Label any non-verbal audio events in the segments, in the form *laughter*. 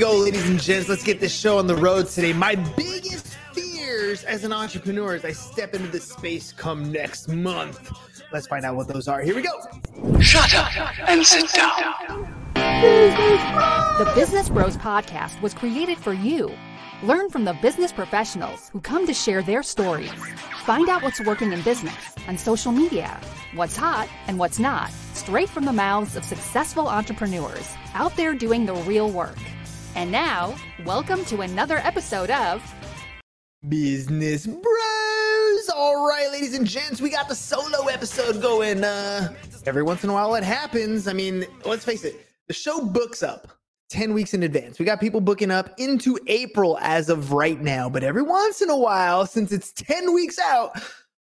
go, ladies and gents. Let's get this show on the road today. My biggest fears as an entrepreneur as I step into this space come next month. Let's find out what those are. Here we go. Shut up and sit down. The Business Bros Podcast was created for you. Learn from the business professionals who come to share their stories. Find out what's working in business and social media, what's hot and what's not, straight from the mouths of successful entrepreneurs out there doing the real work. And now, welcome to another episode of Business Bros. All right, ladies and gents, we got the solo episode going. Uh, every once in a while, it happens. I mean, let's face it, the show books up 10 weeks in advance. We got people booking up into April as of right now, but every once in a while, since it's 10 weeks out,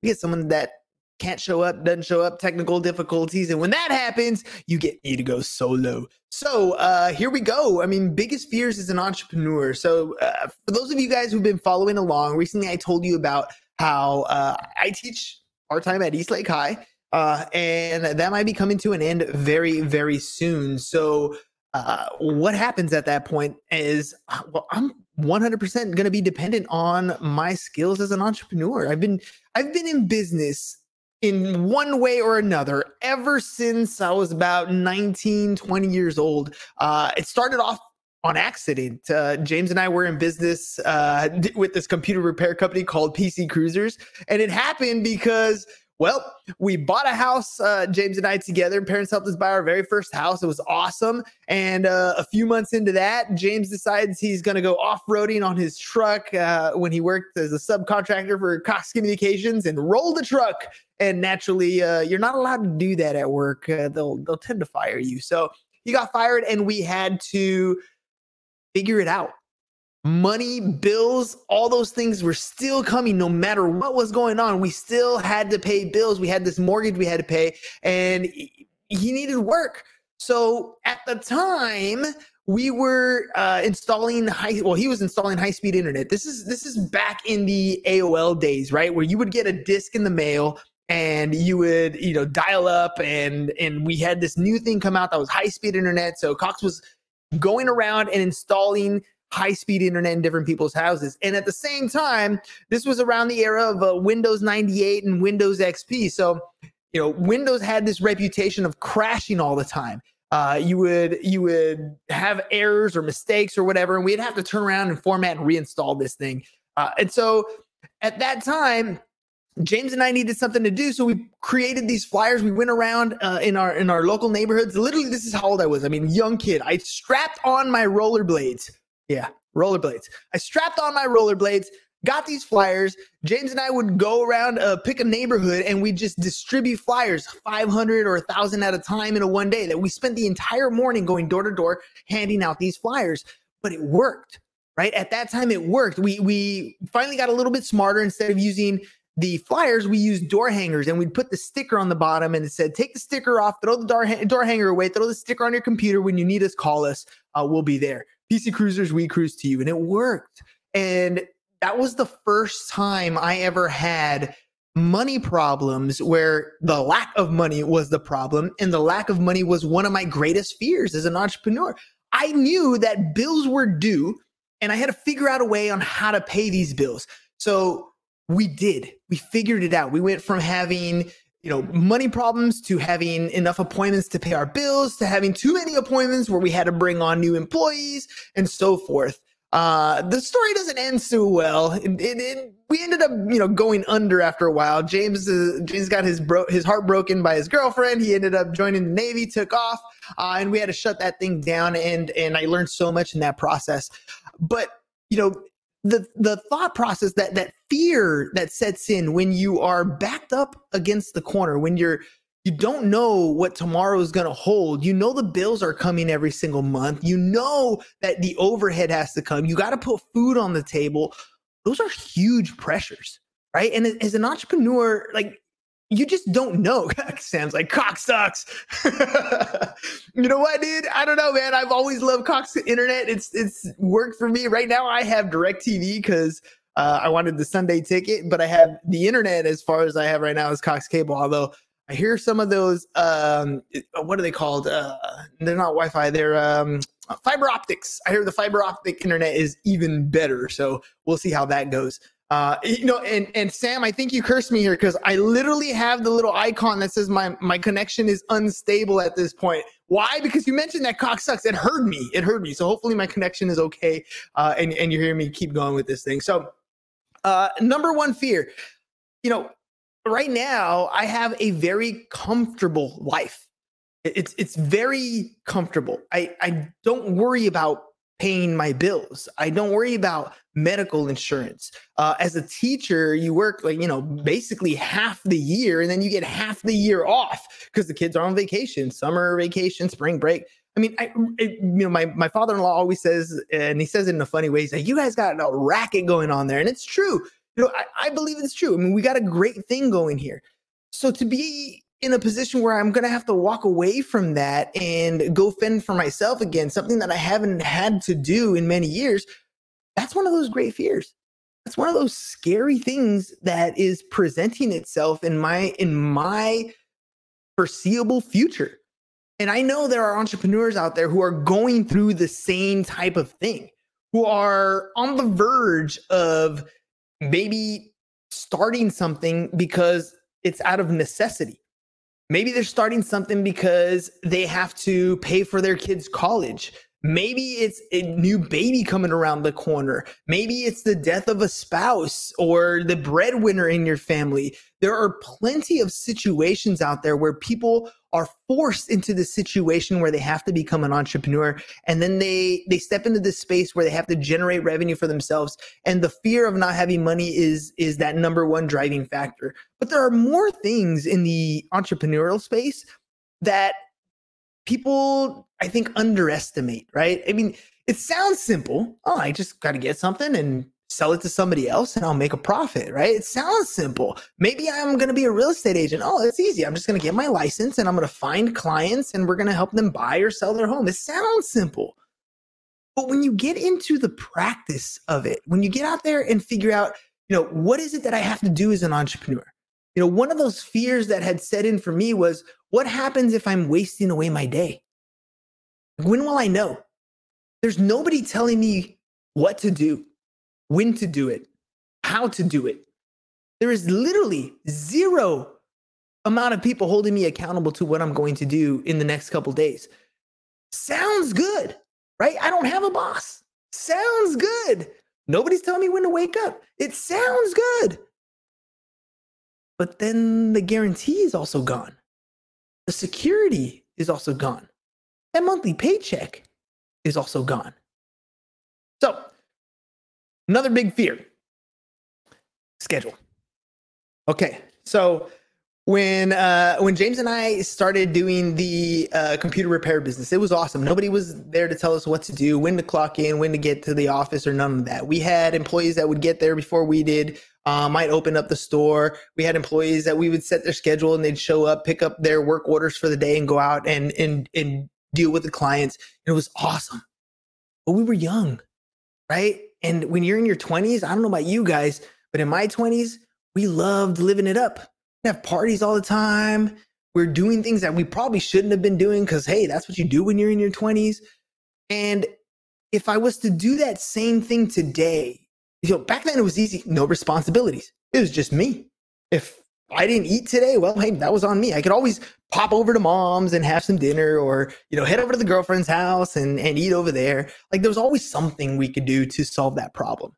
we get someone that can't show up, doesn't show up, technical difficulties. And when that happens, you get me to go solo. So uh, here we go. I mean, biggest fears as an entrepreneur. So uh, for those of you guys who've been following along, recently I told you about how uh, I teach part time at East Lake High. Uh, and that might be coming to an end very, very soon. So, uh, what happens at that point is, uh, well, I'm 100% going to be dependent on my skills as an entrepreneur. I've been, I've been in business in one way or another ever since I was about 19, 20 years old. Uh, it started off on accident. Uh, James and I were in business uh, *laughs* with this computer repair company called PC Cruisers. And it happened because well, we bought a house, uh, James and I together. Parents helped us buy our very first house. It was awesome. And uh, a few months into that, James decides he's going to go off roading on his truck uh, when he worked as a subcontractor for Cox Communications and roll the truck. And naturally, uh, you're not allowed to do that at work. Uh, they'll they'll tend to fire you. So he got fired, and we had to figure it out money, bills, all those things were still coming no matter what was going on. We still had to pay bills. We had this mortgage we had to pay, and he needed work. So at the time, we were uh, installing high. Well, he was installing high speed internet. This is this is back in the AOL days, right, where you would get a disc in the mail and you would you know dial up and and we had this new thing come out that was high speed internet. So Cox was going around and installing high speed internet in different people's houses. And at the same time, this was around the era of uh, Windows 98 and Windows XP. So, you know, Windows had this reputation of crashing all the time. Uh, you would you would have errors or mistakes or whatever, and we'd have to turn around and format and reinstall this thing. Uh, and so, at that time, James and I needed something to do, so we created these flyers. We went around uh, in our in our local neighborhoods. Literally, this is how old I was. I mean, young kid. I strapped on my rollerblades yeah, rollerblades. I strapped on my rollerblades, got these flyers. James and I would go around, uh, pick a neighborhood, and we just distribute flyers, 500 or 1,000 at a time in a one day. That we spent the entire morning going door to door, handing out these flyers. But it worked, right? At that time, it worked. We we finally got a little bit smarter. Instead of using the flyers, we used door hangers, and we'd put the sticker on the bottom, and it said, "Take the sticker off, throw the door, ha- door hanger away, throw the sticker on your computer. When you need us, call us. Uh, we'll be there." PC Cruisers, we cruise to you. And it worked. And that was the first time I ever had money problems where the lack of money was the problem. And the lack of money was one of my greatest fears as an entrepreneur. I knew that bills were due and I had to figure out a way on how to pay these bills. So we did. We figured it out. We went from having you know, money problems to having enough appointments to pay our bills to having too many appointments where we had to bring on new employees and so forth. Uh, the story doesn't end so well. It, it, it, we ended up, you know, going under after a while. James, uh, James got his bro- his heart broken by his girlfriend. He ended up joining the Navy, took off, uh, and we had to shut that thing down. And and I learned so much in that process. But you know, the the thought process that that fear that sets in when you are backed up against the corner when you're you don't know what tomorrow is going to hold you know the bills are coming every single month you know that the overhead has to come you got to put food on the table those are huge pressures right and as an entrepreneur like you just don't know. *laughs* Sam's like, Cox sucks. *laughs* you know what, dude? I don't know, man. I've always loved Cox internet. It's it's worked for me. Right now, I have DirecTV because uh, I wanted the Sunday ticket, but I have the internet as far as I have right now is Cox Cable. Although I hear some of those. Um, what are they called? Uh, they're not Wi-Fi. They're um, fiber optics. I hear the fiber optic internet is even better. So we'll see how that goes. Uh, you know, and and Sam, I think you cursed me here because I literally have the little icon that says my my connection is unstable at this point. Why? Because you mentioned that Cox sucks. It heard me. It heard me. So hopefully my connection is okay, uh, and and you hear me keep going with this thing. So, uh, number one fear, you know, right now I have a very comfortable life. It's it's very comfortable. I I don't worry about paying my bills. I don't worry about medical insurance. Uh, as a teacher, you work like, you know, basically half the year and then you get half the year off because the kids are on vacation, summer vacation, spring break. I mean, I, it, you know, my, my father-in-law always says, and he says it in a funny way, he's like, you guys got a racket going on there. And it's true. You know, I, I believe it's true. I mean, we got a great thing going here. So to be in a position where I'm going to have to walk away from that and go fend for myself again, something that I haven't had to do in many years. That's one of those great fears. That's one of those scary things that is presenting itself in my in my foreseeable future. And I know there are entrepreneurs out there who are going through the same type of thing, who are on the verge of maybe starting something because it's out of necessity Maybe they're starting something because they have to pay for their kids' college. Maybe it's a new baby coming around the corner. Maybe it's the death of a spouse or the breadwinner in your family. There are plenty of situations out there where people are forced into the situation where they have to become an entrepreneur and then they they step into this space where they have to generate revenue for themselves and the fear of not having money is is that number one driving factor but there are more things in the entrepreneurial space that people I think underestimate, right? I mean, it sounds simple. Oh, I just got to get something and sell it to somebody else and I'll make a profit, right? It sounds simple. Maybe I'm going to be a real estate agent. Oh, it's easy. I'm just going to get my license and I'm going to find clients and we're going to help them buy or sell their home. It sounds simple. But when you get into the practice of it, when you get out there and figure out, you know, what is it that I have to do as an entrepreneur? You know, one of those fears that had set in for me was what happens if I'm wasting away my day? When will I know? There's nobody telling me what to do, when to do it, how to do it. There is literally zero amount of people holding me accountable to what I'm going to do in the next couple days. Sounds good, right? I don't have a boss. Sounds good. Nobody's telling me when to wake up. It sounds good. But then the guarantee is also gone. The security is also gone. That monthly paycheck is also gone. So, another big fear schedule. Okay, so when uh, when James and I started doing the uh, computer repair business, it was awesome. Nobody was there to tell us what to do, when to clock in, when to get to the office, or none of that. We had employees that would get there before we did. Uh, might open up the store. We had employees that we would set their schedule and they'd show up, pick up their work orders for the day, and go out and and and deal with the clients. It was awesome. But we were young, right? And when you're in your 20s, I don't know about you guys, but in my 20s, we loved living it up have parties all the time. We're doing things that we probably shouldn't have been doing because, hey, that's what you do when you're in your 20s. And if I was to do that same thing today, you know, back then it was easy, no responsibilities. It was just me. If I didn't eat today, well, hey, that was on me. I could always pop over to mom's and have some dinner or, you know, head over to the girlfriend's house and, and eat over there. Like there was always something we could do to solve that problem.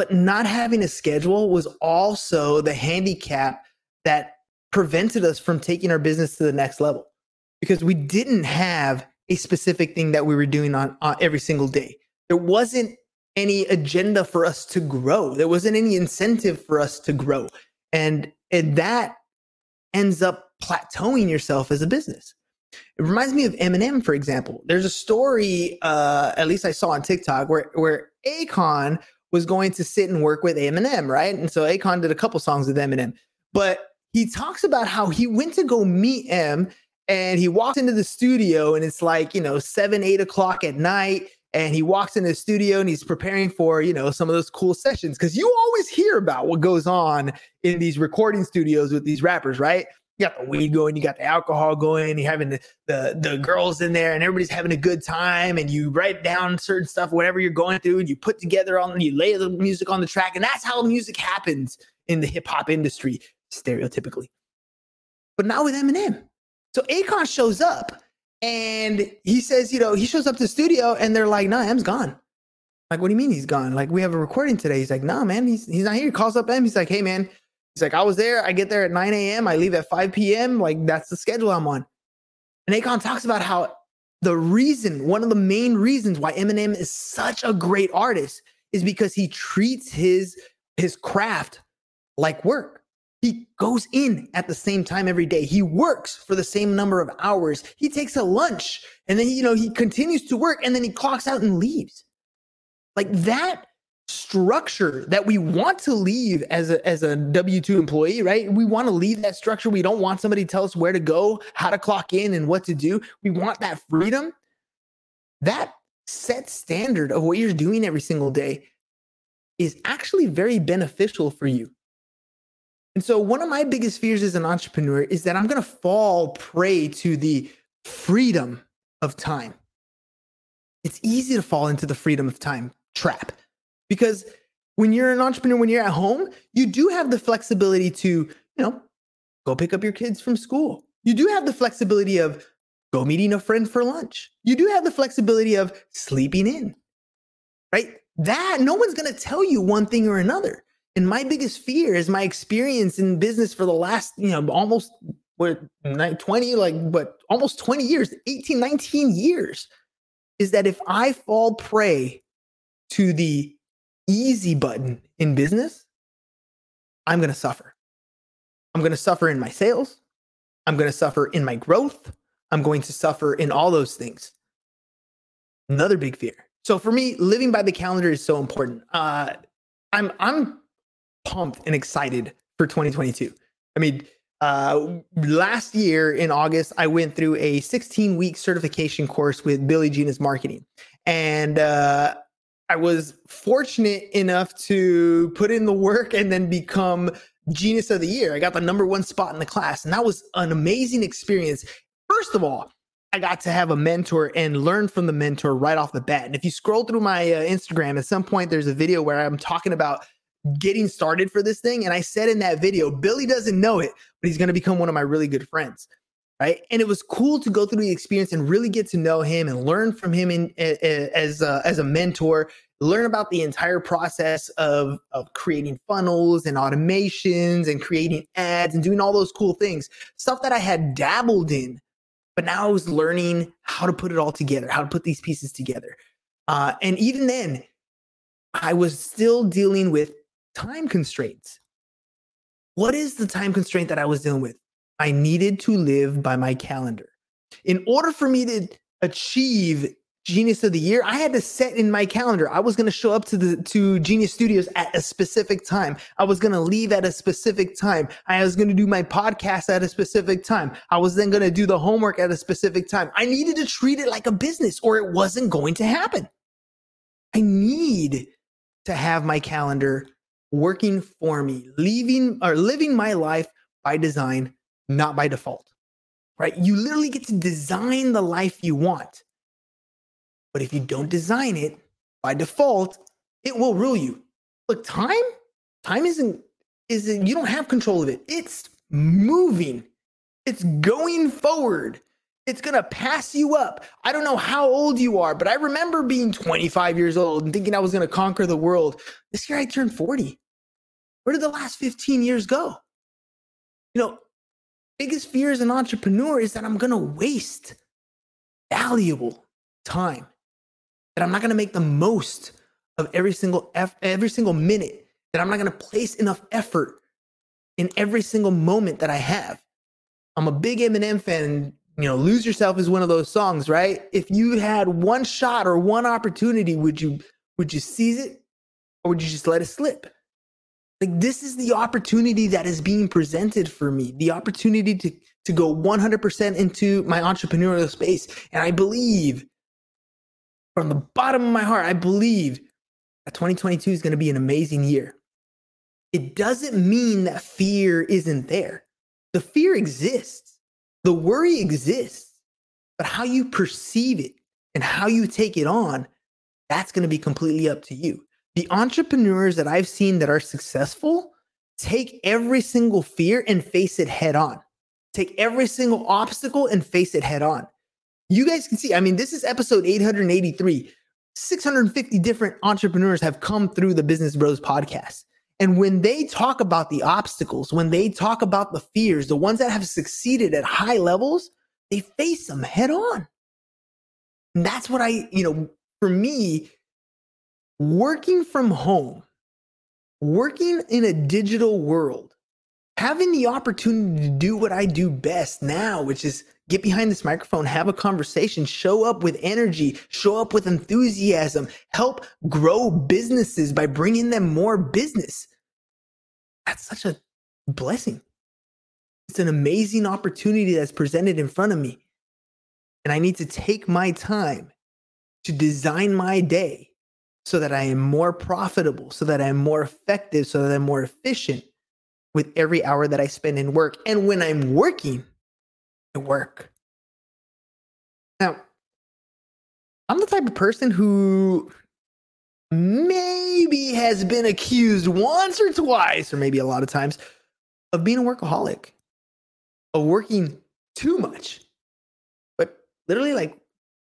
But not having a schedule was also the handicap that prevented us from taking our business to the next level because we didn't have a specific thing that we were doing on, on every single day. There wasn't any agenda for us to grow. There wasn't any incentive for us to grow. And, and that ends up plateauing yourself as a business. It reminds me of Eminem, for example. There's a story, uh, at least I saw on TikTok, where where Akon was going to sit and work with Eminem, right? And so Akon did a couple songs with Eminem, but he talks about how he went to go meet M and he walks into the studio and it's like, you know, seven, eight o'clock at night. And he walks into the studio and he's preparing for, you know, some of those cool sessions. Cause you always hear about what goes on in these recording studios with these rappers, right? You got the weed going, you got the alcohol going, you're having the, the the girls in there, and everybody's having a good time, and you write down certain stuff, whatever you're going through, and you put together on, you lay the music on the track, and that's how music happens in the hip hop industry, stereotypically. But not with Eminem. So Akon shows up, and he says, you know, he shows up to the studio, and they're like, "Nah, M's gone." Like, what do you mean he's gone? Like, we have a recording today. He's like, nah, man, he's he's not here. He calls up M. He's like, hey, man, He's like, I was there. I get there at 9 a.m. I leave at 5 p.m. Like that's the schedule I'm on. And Akon talks about how the reason, one of the main reasons why Eminem is such a great artist is because he treats his his craft like work. He goes in at the same time every day. He works for the same number of hours. He takes a lunch and then you know he continues to work and then he clocks out and leaves. Like that structure that we want to leave as a as a W2 employee, right? We want to leave that structure. We don't want somebody to tell us where to go, how to clock in and what to do. We want that freedom. That set standard of what you're doing every single day is actually very beneficial for you. And so one of my biggest fears as an entrepreneur is that I'm going to fall prey to the freedom of time. It's easy to fall into the freedom of time trap because when you're an entrepreneur, when you're at home, you do have the flexibility to, you know, go pick up your kids from school. You do have the flexibility of go meeting a friend for lunch. You do have the flexibility of sleeping in, right? That no one's going to tell you one thing or another. And my biggest fear is my experience in business for the last, you know, almost what 20, like, but almost 20 years, 18, 19 years, is that if I fall prey to the easy button in business, I'm going to suffer. I'm going to suffer in my sales. I'm going to suffer in my growth. I'm going to suffer in all those things. Another big fear. So for me, living by the calendar is so important. Uh, I'm I'm pumped and excited for 2022. I mean, uh, last year in August, I went through a 16 week certification course with Billy Gene Is Marketing, and uh, I was fortunate enough to put in the work and then become genius of the year. I got the number one spot in the class, and that was an amazing experience. First of all, I got to have a mentor and learn from the mentor right off the bat. And if you scroll through my uh, Instagram, at some point there's a video where I'm talking about getting started for this thing. And I said in that video, Billy doesn't know it, but he's going to become one of my really good friends right? And it was cool to go through the experience and really get to know him and learn from him in, as a, as a mentor. Learn about the entire process of of creating funnels and automations and creating ads and doing all those cool things, stuff that I had dabbled in, but now I was learning how to put it all together, how to put these pieces together. Uh, and even then, I was still dealing with time constraints. What is the time constraint that I was dealing with? I needed to live by my calendar. In order for me to achieve Genius of the Year, I had to set in my calendar. I was going to show up to the to Genius Studios at a specific time. I was going to leave at a specific time. I was going to do my podcast at a specific time. I was then going to do the homework at a specific time. I needed to treat it like a business or it wasn't going to happen. I need to have my calendar working for me, leaving or living my life by design not by default, right? You literally get to design the life you want. But if you don't design it by default, it will rule you. Look, time, time isn't, isn't, you don't have control of it. It's moving, it's going forward. It's gonna pass you up. I don't know how old you are, but I remember being 25 years old and thinking I was gonna conquer the world. This year I turned 40. Where did the last 15 years go? You know, biggest fear as an entrepreneur is that I'm going to waste valuable time, that I'm not going to make the most of every single eff- every single minute, that I'm not going to place enough effort in every single moment that I have. I'm a big Eminem fan and you know, lose yourself is one of those songs, right? If you had one shot or one opportunity, would you would you seize it or would you just let it slip? Like this is the opportunity that is being presented for me the opportunity to to go 100% into my entrepreneurial space. And i believe from the bottom of my heart i believe that 2022 is going to be an amazing year. It doesn't mean that fear isn't there. The fear exists, the worry exists, but how you perceive it and how you take it on, that's going to be completely up to you. The entrepreneurs that I've seen that are successful take every single fear and face it head on. Take every single obstacle and face it head on. You guys can see, I mean, this is episode 883. 650 different entrepreneurs have come through the Business Bros podcast. And when they talk about the obstacles, when they talk about the fears, the ones that have succeeded at high levels, they face them head on. And that's what I, you know, for me, working from home, working in a digital world, having the opportunity to do what I do best now, which is get behind this microphone, have a conversation, show up with energy, show up with enthusiasm, help grow businesses by bringing them more business. That's such a blessing. It's an amazing opportunity that's presented in front of me. And I need to take my time to design my day so that I am more profitable, so that I'm more effective, so that I'm more efficient with every hour that I spend in work. And when I'm working, I work. Now, I'm the type of person who maybe has been accused once or twice, or maybe a lot of times, of being a workaholic, of working too much. But literally, like,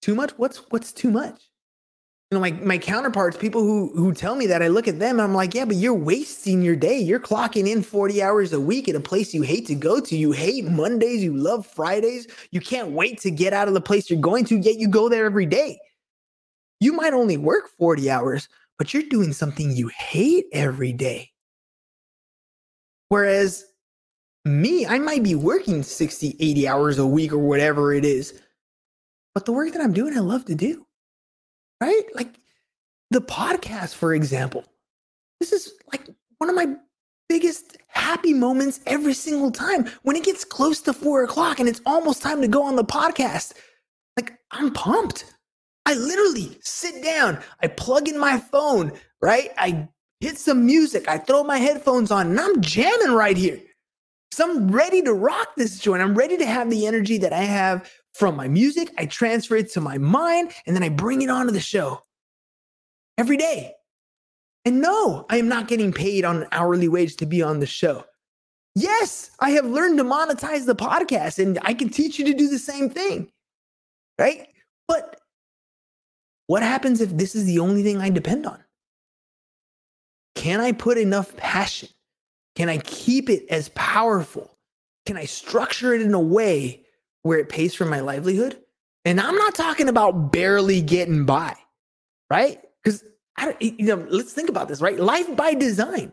too much? What's what's too much? Know, my my counterparts, people who who tell me that, I look at them, I'm like, yeah, but you're wasting your day. You're clocking in 40 hours a week at a place you hate to go to. You hate Mondays, you love Fridays. You can't wait to get out of the place you're going to, yet you go there every day. You might only work 40 hours, but you're doing something you hate every day. Whereas me, I might be working 60, 80 hours a week or whatever it is, but the work that I'm doing, I love to do right? Like the podcast, for example. This is like one of my biggest happy moments every single time when it gets close to four o'clock and it's almost time to go on the podcast. Like I'm pumped. I literally sit down, I plug in my phone, right? I hit some music, I throw my headphones on, and I'm jamming right here. So I'm ready to rock this joint. I'm ready to have the energy that I have from my music, I transfer it to my mind, and then I bring it onto the show every day. And no, I am not getting paid on an hourly wage to be on the show. Yes, I have learned to monetize the podcast, and I can teach you to do the same thing. Right? But what happens if this is the only thing I depend on? Can I put enough passion? Can I keep it as powerful? Can I structure it in a way where it pays for my livelihood. And I'm not talking about barely getting by, right? Because I you know, let's think about this, right? Life by design.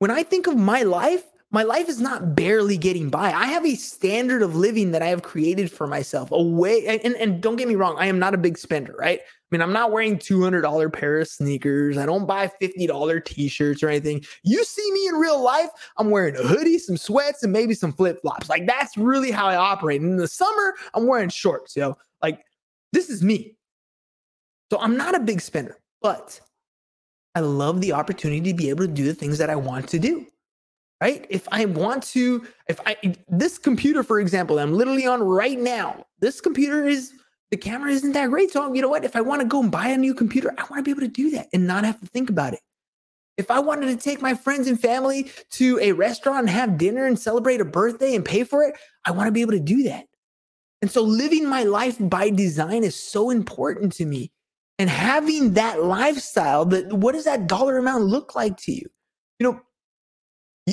When I think of my life, my life is not barely getting by. I have a standard of living that I have created for myself. A way, and, and don't get me wrong, I am not a big spender, right? I mean, I'm not wearing $200 pair of sneakers. I don't buy $50 t-shirts or anything. You see me in real life, I'm wearing a hoodie, some sweats, and maybe some flip-flops. Like that's really how I operate. And in the summer, I'm wearing shorts, yo. Like this is me. So I'm not a big spender, but I love the opportunity to be able to do the things that I want to do right? If I want to, if I, this computer, for example, I'm literally on right now, this computer is, the camera isn't that great. So, you know what? If I want to go and buy a new computer, I want to be able to do that and not have to think about it. If I wanted to take my friends and family to a restaurant and have dinner and celebrate a birthday and pay for it, I want to be able to do that. And so living my life by design is so important to me. And having that lifestyle, that what does that dollar amount look like to you? You know,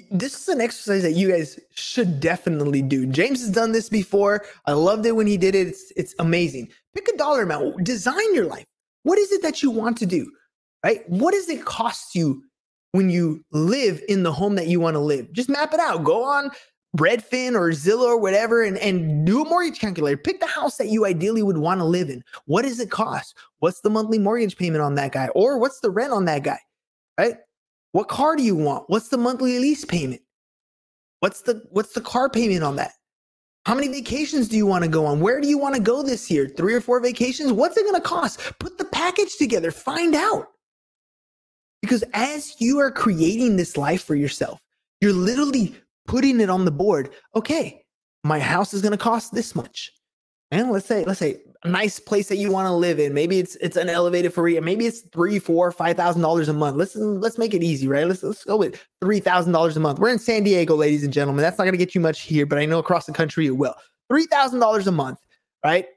this is an exercise that you guys should definitely do. James has done this before. I loved it when he did it. It's, it's amazing. Pick a dollar amount, design your life. What is it that you want to do? Right? What does it cost you when you live in the home that you want to live? Just map it out. Go on Redfin or Zillow or whatever and, and do a mortgage calculator. Pick the house that you ideally would want to live in. What does it cost? What's the monthly mortgage payment on that guy? Or what's the rent on that guy? Right? What car do you want? What's the monthly lease payment? What's the what's the car payment on that? How many vacations do you want to go on? Where do you want to go this year? Three or four vacations? What's it going to cost? Put the package together, find out. Because as you are creating this life for yourself, you're literally putting it on the board. Okay, my house is going to cost this much. And let's say, let's say nice place that you want to live in. Maybe it's it's an elevated for you. Maybe it's three, four, five thousand dollars a month. Let's let's make it easy, right? Let's let's go with three thousand dollars a month. We're in San Diego, ladies and gentlemen. That's not going to get you much here, but I know across the country it will. Three thousand dollars a month, right?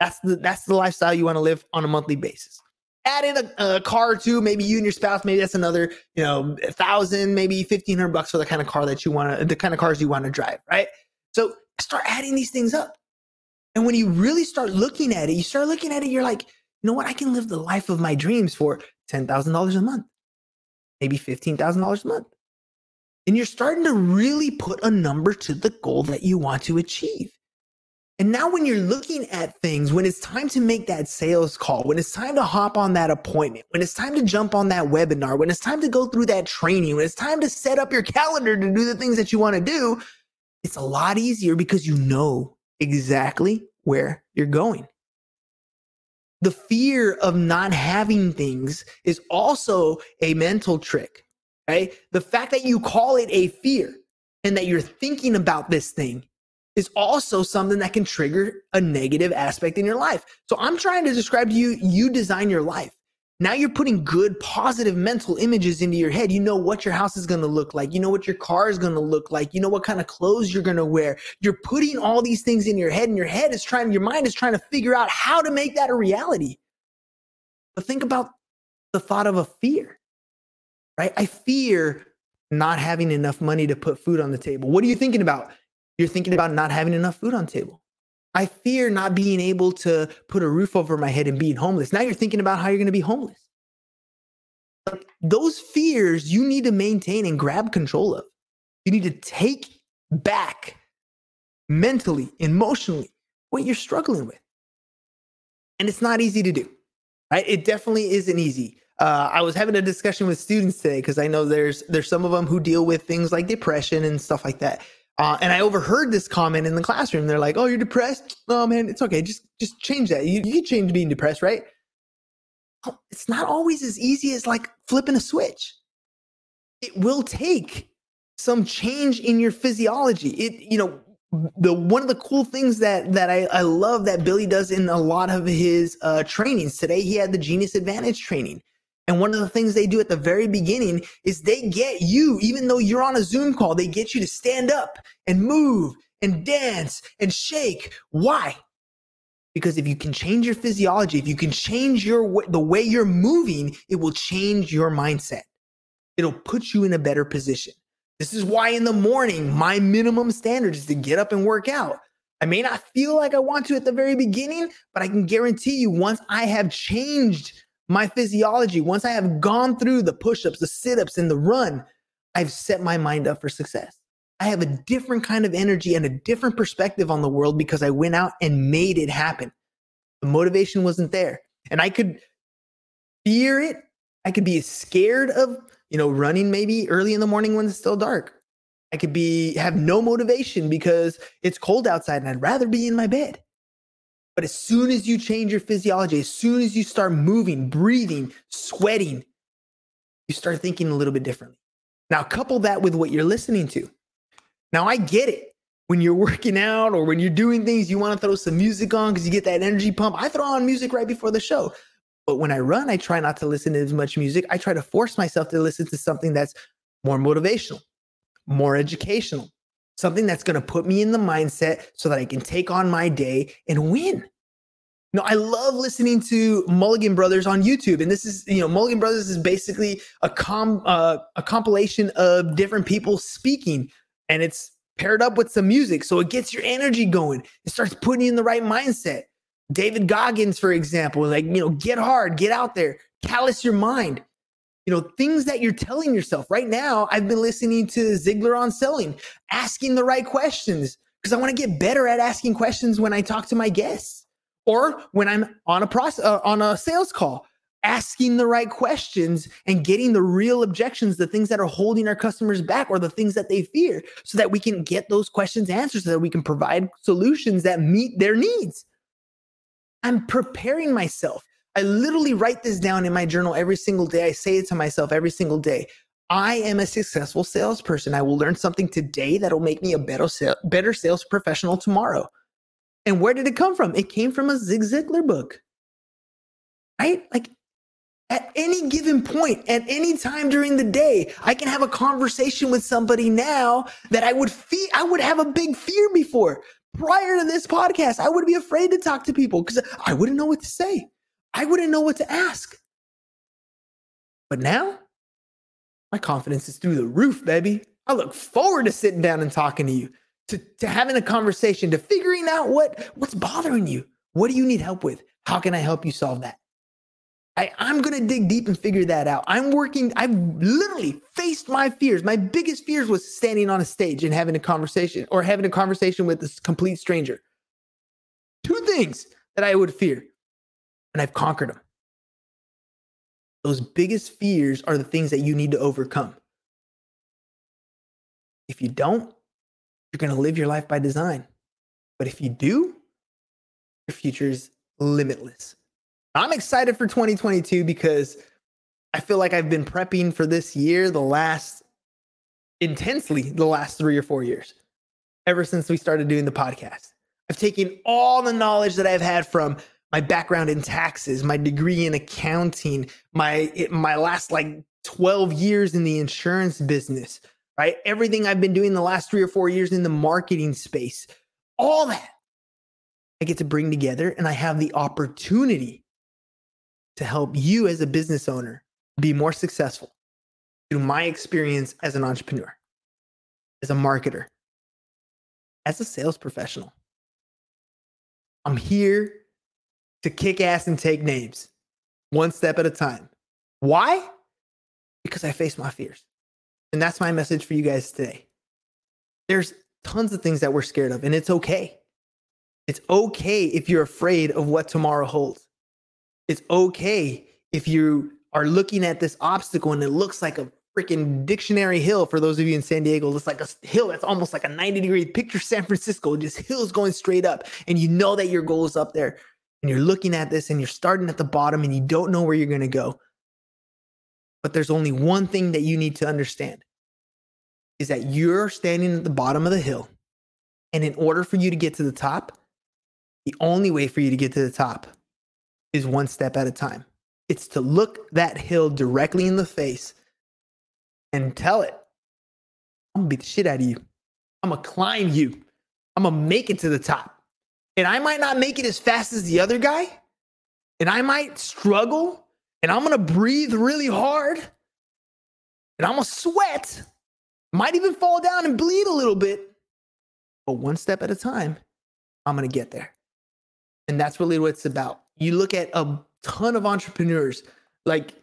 That's the that's the lifestyle you want to live on a monthly basis. Add in a, a car or two, maybe you and your spouse. Maybe that's another, you know, a thousand, maybe fifteen hundred bucks for the kind of car that you want to, the kind of cars you want to drive, right? So start adding these things up. And when you really start looking at it, you start looking at it, you're like, you know what? I can live the life of my dreams for $10,000 a month, maybe $15,000 a month. And you're starting to really put a number to the goal that you want to achieve. And now, when you're looking at things, when it's time to make that sales call, when it's time to hop on that appointment, when it's time to jump on that webinar, when it's time to go through that training, when it's time to set up your calendar to do the things that you want to do, it's a lot easier because you know exactly where you're going. The fear of not having things is also a mental trick, right? The fact that you call it a fear and that you're thinking about this thing is also something that can trigger a negative aspect in your life. So I'm trying to describe to you, you design your life. Now you're putting good, positive mental images into your head. You know what your house is going to look like. You know what your car is going to look like. You know what kind of clothes you're going to wear. You're putting all these things in your head, and your head is trying, your mind is trying to figure out how to make that a reality. But think about the thought of a fear, right? I fear not having enough money to put food on the table. What are you thinking about? You're thinking about not having enough food on table. I fear not being able to put a roof over my head and being homeless. Now you're thinking about how you're going to be homeless. those fears you need to maintain and grab control of. You need to take back mentally, emotionally, what you're struggling with. And it's not easy to do, right? It definitely isn't easy. Uh, I was having a discussion with students today because I know there's there's some of them who deal with things like depression and stuff like that. Uh, and I overheard this comment in the classroom. They're like, "Oh, you're depressed? Oh man, it's okay. Just just change that. You, you can change being depressed, right?" Well, it's not always as easy as like flipping a switch. It will take some change in your physiology. It, you know, the one of the cool things that that I, I love that Billy does in a lot of his uh, trainings. Today, he had the Genius Advantage training. And one of the things they do at the very beginning is they get you, even though you're on a Zoom call, they get you to stand up and move and dance and shake. Why? Because if you can change your physiology, if you can change your the way you're moving, it will change your mindset. It'll put you in a better position. This is why in the morning, my minimum standard is to get up and work out. I may not feel like I want to at the very beginning, but I can guarantee you once I have changed my physiology, once I have gone through the push ups, the sit ups, and the run, I've set my mind up for success. I have a different kind of energy and a different perspective on the world because I went out and made it happen. The motivation wasn't there. And I could fear it. I could be scared of, you know, running maybe early in the morning when it's still dark. I could be have no motivation because it's cold outside and I'd rather be in my bed. But as soon as you change your physiology, as soon as you start moving, breathing, sweating, you start thinking a little bit differently. Now, couple that with what you're listening to. Now, I get it. When you're working out or when you're doing things, you want to throw some music on because you get that energy pump. I throw on music right before the show. But when I run, I try not to listen to as much music. I try to force myself to listen to something that's more motivational, more educational, something that's going to put me in the mindset so that I can take on my day and win. Know, I love listening to Mulligan Brothers on YouTube, and this is, you know, Mulligan Brothers is basically a com uh, a compilation of different people speaking, and it's paired up with some music, so it gets your energy going. It starts putting you in the right mindset. David Goggins, for example, like you know, get hard, get out there, callous your mind you know, things that you're telling yourself. Right now, I've been listening to Ziglar on selling, asking the right questions because I want to get better at asking questions when I talk to my guests or when I'm on a process uh, on a sales call, asking the right questions and getting the real objections, the things that are holding our customers back or the things that they fear so that we can get those questions answered so that we can provide solutions that meet their needs. I'm preparing myself. I literally write this down in my journal every single day. I say it to myself every single day. I am a successful salesperson. I will learn something today that'll make me a better, better sales professional tomorrow. And where did it come from? It came from a Zig Ziglar book. Right? Like at any given point, at any time during the day, I can have a conversation with somebody now that I would feel I would have a big fear before. Prior to this podcast, I would be afraid to talk to people because I wouldn't know what to say. I wouldn't know what to ask. But now, my confidence is through the roof, baby. I look forward to sitting down and talking to you, to, to having a conversation, to figuring out what, what's bothering you. What do you need help with? How can I help you solve that? I, I'm going to dig deep and figure that out. I'm working, I've literally faced my fears. My biggest fears was standing on a stage and having a conversation or having a conversation with a complete stranger. Two things that I would fear, and I've conquered them. Those biggest fears are the things that you need to overcome. If you don't, you're going to live your life by design. But if you do, your future is limitless. I'm excited for 2022 because I feel like I've been prepping for this year the last intensely the last three or four years, ever since we started doing the podcast. I've taken all the knowledge that I've had from my background in taxes, my degree in accounting, my my last like 12 years in the insurance business, right? Everything I've been doing the last 3 or 4 years in the marketing space. All that I get to bring together and I have the opportunity to help you as a business owner be more successful through my experience as an entrepreneur, as a marketer, as a sales professional. I'm here to kick ass and take names one step at a time. Why? Because I face my fears. And that's my message for you guys today. There's tons of things that we're scared of, and it's okay. It's okay if you're afraid of what tomorrow holds. It's okay if you are looking at this obstacle and it looks like a freaking dictionary hill for those of you in San Diego. It's like a hill that's almost like a 90 degree picture San Francisco, just hills going straight up. And you know that your goal is up there and you're looking at this and you're starting at the bottom and you don't know where you're going to go. But there's only one thing that you need to understand is that you're standing at the bottom of the hill. And in order for you to get to the top, the only way for you to get to the top is one step at a time. It's to look that hill directly in the face and tell it, I'm gonna beat the shit out of you. I'm gonna climb you. I'm gonna make it to the top and I might not make it as fast as the other guy, and I might struggle, and I'm gonna breathe really hard, and I'm gonna sweat, might even fall down and bleed a little bit, but one step at a time, I'm gonna get there. And that's really what it's about. You look at a ton of entrepreneurs like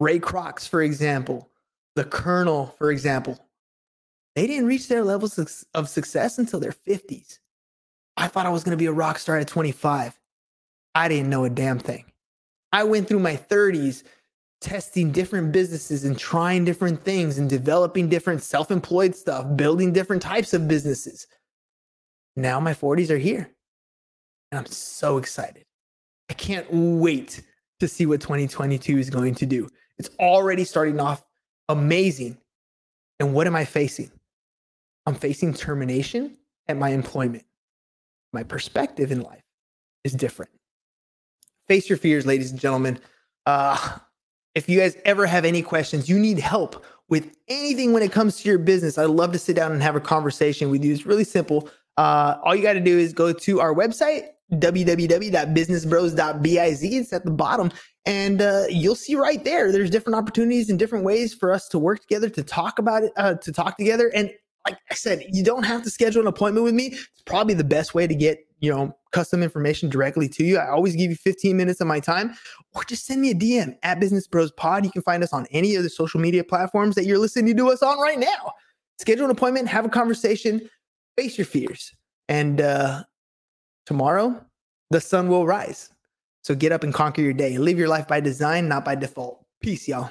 Ray Kroc, for example, the Colonel, for example. They didn't reach their levels of success until their 50s. I thought I was going to be a rock star at 25. I didn't know a damn thing. I went through my 30s testing different businesses and trying different things and developing different self employed stuff, building different types of businesses. Now my 40s are here. And I'm so excited. I can't wait to see what 2022 is going to do. It's already starting off amazing. And what am I facing? I'm facing termination at my employment my perspective in life is different. Face your fears, ladies and gentlemen. Uh, if you guys ever have any questions, you need help with anything when it comes to your business, I'd love to sit down and have a conversation with you. It's really simple. Uh, all you got to do is go to our website, www.businessbros.biz. It's at the bottom. And uh, you'll see right there, there's different opportunities and different ways for us to work together, to talk about it, uh, to talk together. And like I said, you don't have to schedule an appointment with me. It's probably the best way to get, you know, custom information directly to you. I always give you 15 minutes of my time or just send me a DM at Business Bros Pod. You can find us on any of the social media platforms that you're listening to us on right now. Schedule an appointment, have a conversation, face your fears. And uh, tomorrow, the sun will rise. So get up and conquer your day. Live your life by design, not by default. Peace, y'all.